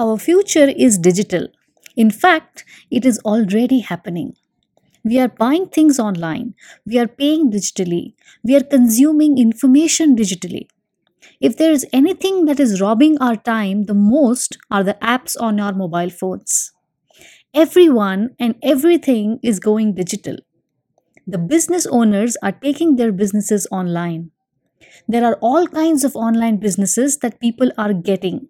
Our future is digital. In fact, it is already happening. We are buying things online, we are paying digitally, we are consuming information digitally. If there is anything that is robbing our time the most are the apps on our mobile phones. Everyone and everything is going digital. The business owners are taking their businesses online. There are all kinds of online businesses that people are getting.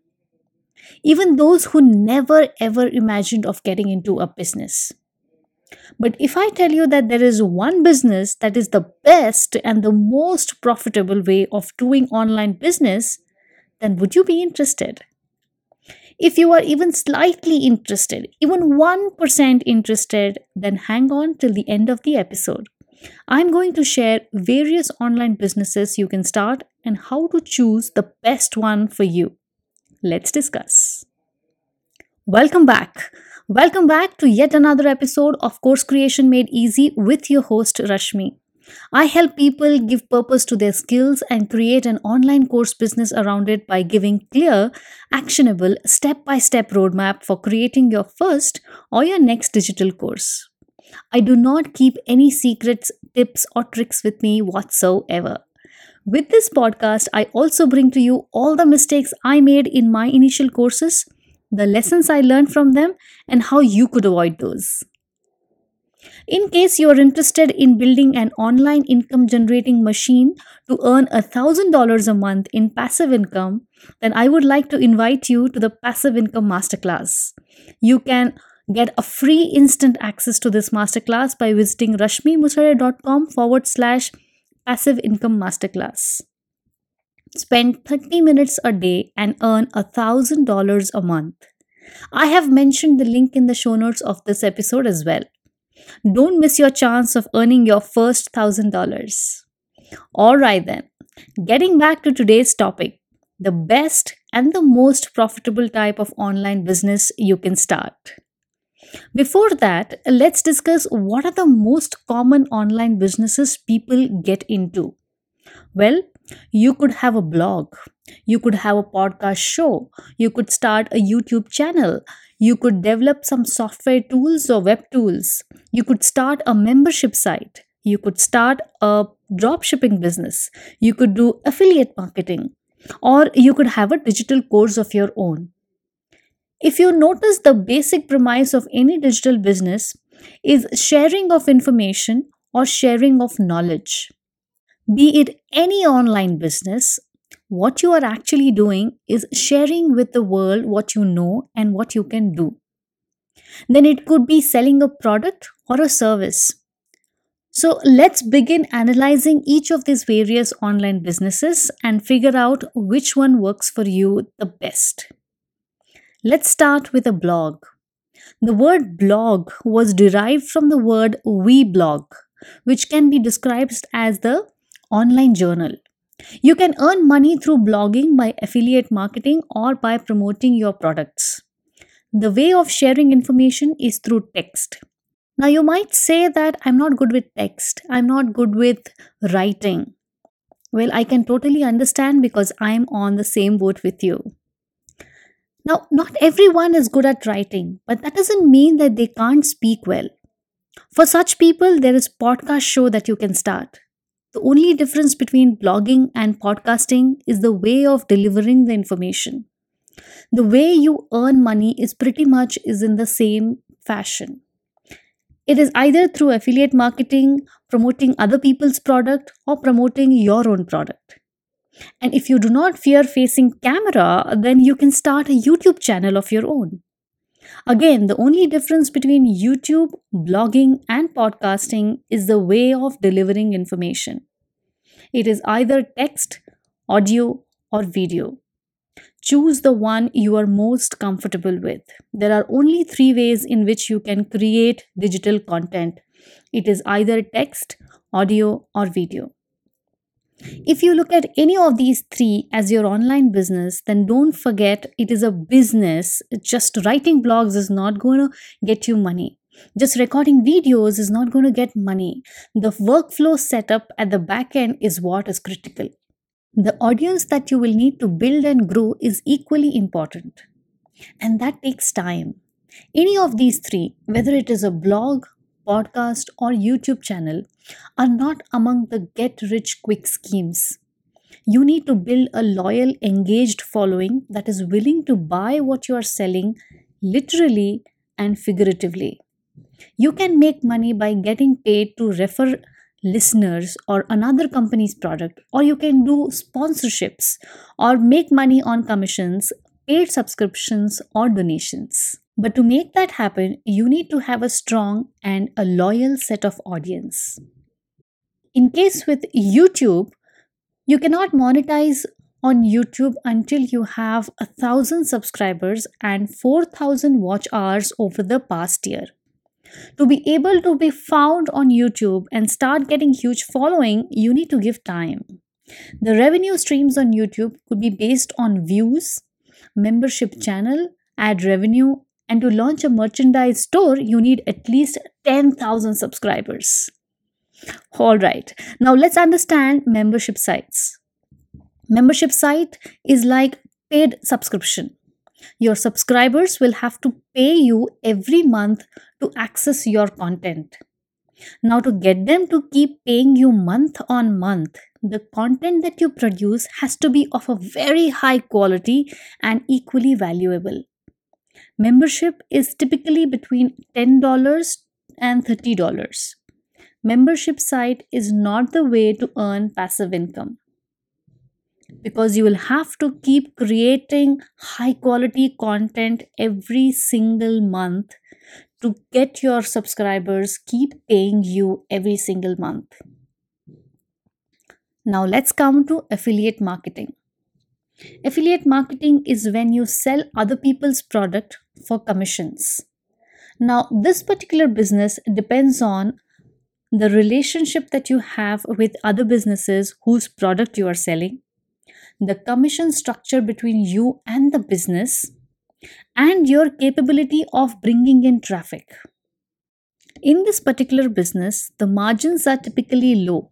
Even those who never ever imagined of getting into a business. But if I tell you that there is one business that is the best and the most profitable way of doing online business, then would you be interested? If you are even slightly interested, even 1% interested, then hang on till the end of the episode. I'm going to share various online businesses you can start and how to choose the best one for you. Let's discuss. Welcome back. Welcome back to yet another episode of Course Creation Made Easy with your host Rashmi. I help people give purpose to their skills and create an online course business around it by giving clear, actionable, step by step roadmap for creating your first or your next digital course. I do not keep any secrets, tips, or tricks with me whatsoever. With this podcast, I also bring to you all the mistakes I made in my initial courses the lessons I learned from them, and how you could avoid those. In case you are interested in building an online income generating machine to earn $1,000 a month in passive income, then I would like to invite you to the Passive Income Masterclass. You can get a free instant access to this masterclass by visiting rashmimusare.com forward slash passive income masterclass. Spend 30 minutes a day and earn $1,000 a month. I have mentioned the link in the show notes of this episode as well. Don't miss your chance of earning your first $1,000. Alright then, getting back to today's topic the best and the most profitable type of online business you can start. Before that, let's discuss what are the most common online businesses people get into. Well, you could have a blog, you could have a podcast show, you could start a YouTube channel, you could develop some software tools or web tools, you could start a membership site, you could start a drop shipping business, you could do affiliate marketing, or you could have a digital course of your own. If you notice the basic premise of any digital business is sharing of information or sharing of knowledge. Be it any online business, what you are actually doing is sharing with the world what you know and what you can do. Then it could be selling a product or a service. So let's begin analyzing each of these various online businesses and figure out which one works for you the best. Let's start with a blog. The word blog was derived from the word weblog, which can be described as the online journal. You can earn money through blogging by affiliate marketing or by promoting your products. The way of sharing information is through text. Now, you might say that I'm not good with text, I'm not good with writing. Well, I can totally understand because I'm on the same boat with you. Now, not everyone is good at writing, but that doesn't mean that they can't speak well. For such people, there is podcast show that you can start. The only difference between blogging and podcasting is the way of delivering the information. The way you earn money is pretty much is in the same fashion. It is either through affiliate marketing, promoting other people's product or promoting your own product. And if you do not fear facing camera, then you can start a YouTube channel of your own. Again, the only difference between YouTube, blogging, and podcasting is the way of delivering information. It is either text, audio, or video. Choose the one you are most comfortable with. There are only three ways in which you can create digital content it is either text, audio, or video. If you look at any of these three as your online business, then don't forget it is a business. Just writing blogs is not going to get you money. Just recording videos is not going to get money. The workflow setup at the back end is what is critical. The audience that you will need to build and grow is equally important. And that takes time. Any of these three, whether it is a blog, podcast, or YouTube channel, are not among the get rich quick schemes. You need to build a loyal, engaged following that is willing to buy what you are selling literally and figuratively. You can make money by getting paid to refer listeners or another company's product, or you can do sponsorships or make money on commissions, paid subscriptions, or donations. But to make that happen, you need to have a strong and a loyal set of audience. In case with YouTube, you cannot monetize on YouTube until you have a thousand subscribers and 4000 watch hours over the past year. To be able to be found on YouTube and start getting huge following, you need to give time. The revenue streams on YouTube could be based on views, membership channel, ad revenue, and to launch a merchandise store, you need at least 10,000 subscribers. All right, now let's understand membership sites. Membership site is like paid subscription. Your subscribers will have to pay you every month to access your content. Now, to get them to keep paying you month on month, the content that you produce has to be of a very high quality and equally valuable. Membership is typically between $10 and $30. Membership site is not the way to earn passive income. Because you will have to keep creating high quality content every single month to get your subscribers keep paying you every single month. Now let's come to affiliate marketing affiliate marketing is when you sell other people's product for commissions now this particular business depends on the relationship that you have with other businesses whose product you are selling the commission structure between you and the business, and your capability of bringing in traffic. In this particular business, the margins are typically low.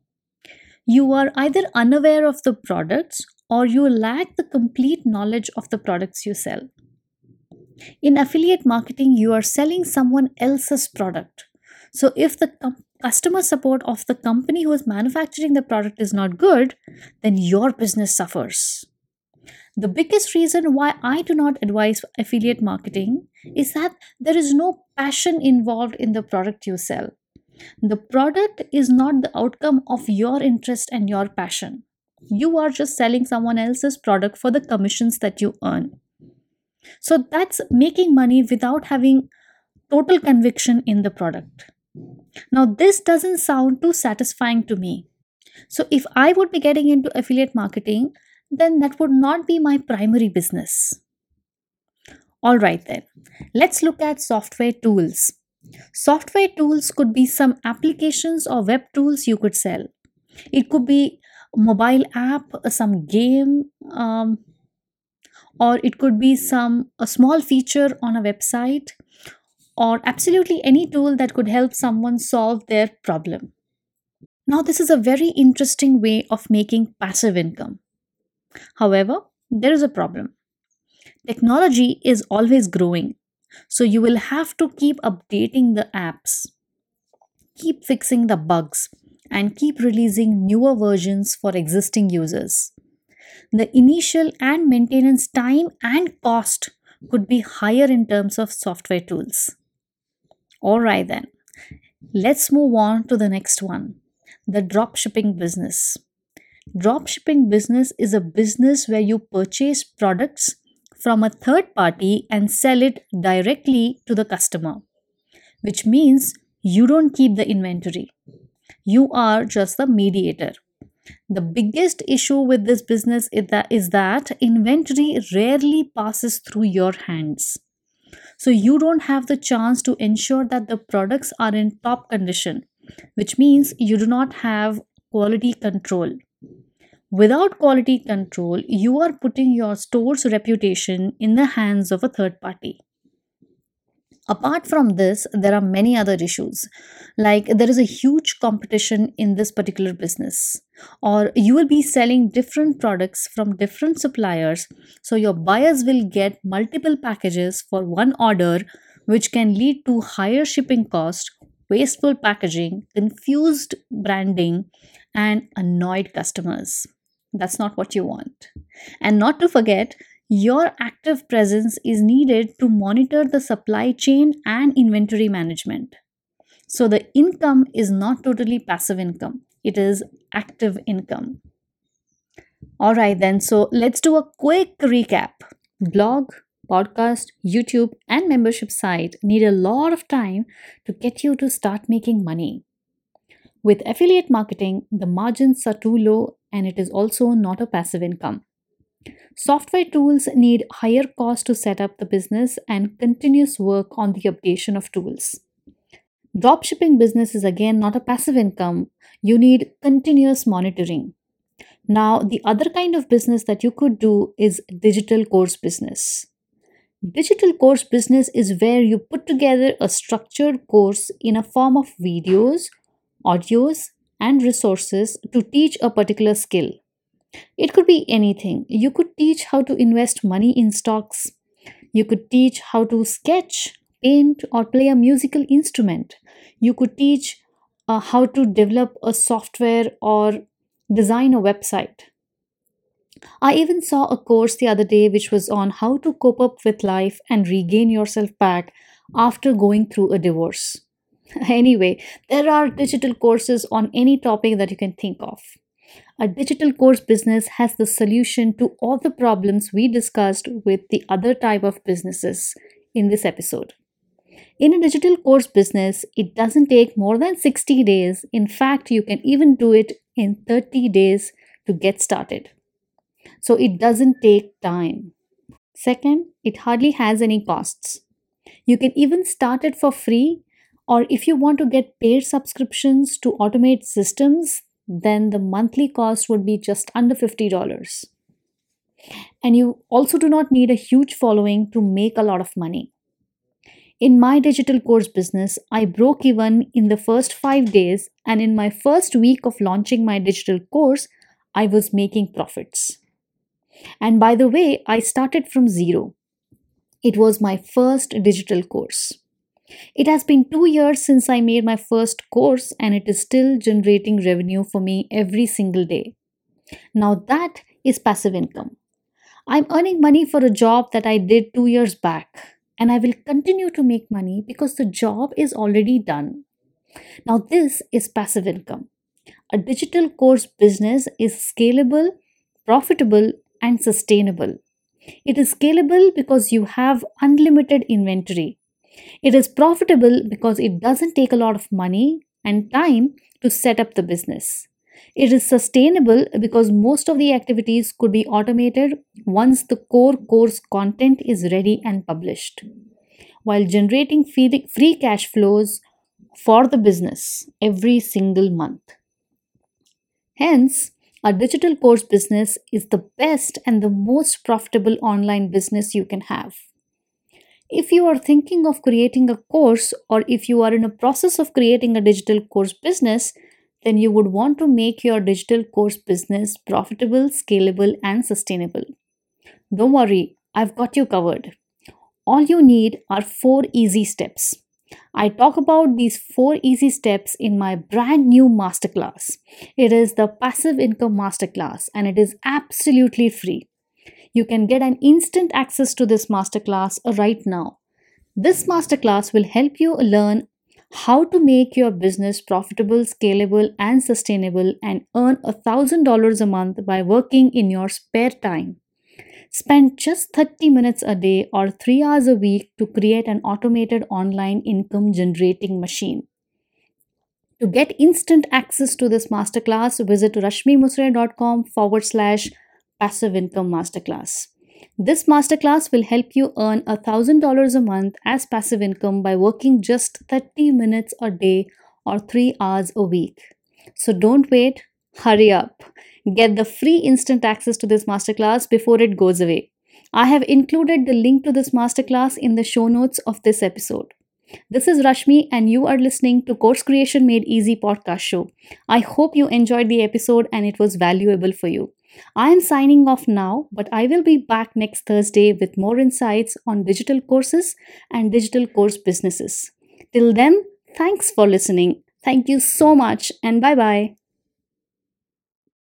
You are either unaware of the products or you lack the complete knowledge of the products you sell. In affiliate marketing, you are selling someone else's product. So, if the com- customer support of the company who is manufacturing the product is not good, then your business suffers. The biggest reason why I do not advise affiliate marketing is that there is no passion involved in the product you sell. The product is not the outcome of your interest and your passion. You are just selling someone else's product for the commissions that you earn. So that's making money without having total conviction in the product. Now, this doesn't sound too satisfying to me. So, if I would be getting into affiliate marketing, then that would not be my primary business. All right, then, let's look at software tools. Software tools could be some applications or web tools you could sell. It could be mobile app, some game, um, or it could be some a small feature on a website or absolutely any tool that could help someone solve their problem. Now, this is a very interesting way of making passive income. However, there is a problem. Technology is always growing, so you will have to keep updating the apps, keep fixing the bugs, and keep releasing newer versions for existing users. The initial and maintenance time and cost could be higher in terms of software tools. All right, then. Let's move on to the next one the dropshipping business. Dropshipping business is a business where you purchase products from a third party and sell it directly to the customer, which means you don't keep the inventory. You are just the mediator. The biggest issue with this business is that, is that inventory rarely passes through your hands. So you don't have the chance to ensure that the products are in top condition, which means you do not have quality control. Without quality control, you are putting your store's reputation in the hands of a third party. Apart from this, there are many other issues. Like there is a huge competition in this particular business, or you will be selling different products from different suppliers. So your buyers will get multiple packages for one order, which can lead to higher shipping cost, wasteful packaging, confused branding, and annoyed customers. That's not what you want. And not to forget, your active presence is needed to monitor the supply chain and inventory management. So the income is not totally passive income, it is active income. All right, then. So let's do a quick recap. Blog, podcast, YouTube, and membership site need a lot of time to get you to start making money. With affiliate marketing, the margins are too low and it is also not a passive income. Software tools need higher cost to set up the business and continuous work on the updation of tools. Dropshipping business is again not a passive income. You need continuous monitoring. Now, the other kind of business that you could do is digital course business. Digital course business is where you put together a structured course in a form of videos, audios, and resources to teach a particular skill. It could be anything. You could teach how to invest money in stocks. You could teach how to sketch, paint, or play a musical instrument. You could teach uh, how to develop a software or design a website. I even saw a course the other day which was on how to cope up with life and regain yourself back after going through a divorce. Anyway, there are digital courses on any topic that you can think of. A digital course business has the solution to all the problems we discussed with the other type of businesses in this episode. In a digital course business, it doesn't take more than 60 days. In fact, you can even do it in 30 days to get started. So it doesn't take time. Second, it hardly has any costs. You can even start it for free, or if you want to get paid subscriptions to automate systems, then the monthly cost would be just under $50. And you also do not need a huge following to make a lot of money. In my digital course business, I broke even in the first five days, and in my first week of launching my digital course, I was making profits. And by the way, I started from zero. It was my first digital course. It has been two years since I made my first course and it is still generating revenue for me every single day. Now that is passive income. I'm earning money for a job that I did two years back and I will continue to make money because the job is already done. Now, this is passive income. A digital course business is scalable, profitable, and sustainable. It is scalable because you have unlimited inventory. It is profitable because it doesn't take a lot of money and time to set up the business. It is sustainable because most of the activities could be automated once the core course content is ready and published, while generating free cash flows for the business every single month. Hence, a digital course business is the best and the most profitable online business you can have. If you are thinking of creating a course or if you are in a process of creating a digital course business, then you would want to make your digital course business profitable, scalable, and sustainable. Don't worry, I've got you covered. All you need are four easy steps. I talk about these four easy steps in my brand new masterclass. It is the Passive Income Masterclass and it is absolutely free you can get an instant access to this masterclass right now. This masterclass will help you learn how to make your business profitable, scalable, and sustainable and earn $1,000 a month by working in your spare time. Spend just 30 minutes a day or 3 hours a week to create an automated online income generating machine. To get instant access to this masterclass, visit rashmimusre.com forward slash Passive Income Masterclass. This masterclass will help you earn $1,000 a month as passive income by working just 30 minutes a day or 3 hours a week. So don't wait, hurry up. Get the free instant access to this masterclass before it goes away. I have included the link to this masterclass in the show notes of this episode. This is Rashmi, and you are listening to Course Creation Made Easy podcast show. I hope you enjoyed the episode and it was valuable for you. I am signing off now, but I will be back next Thursday with more insights on digital courses and digital course businesses. Till then, thanks for listening. Thank you so much, and bye bye.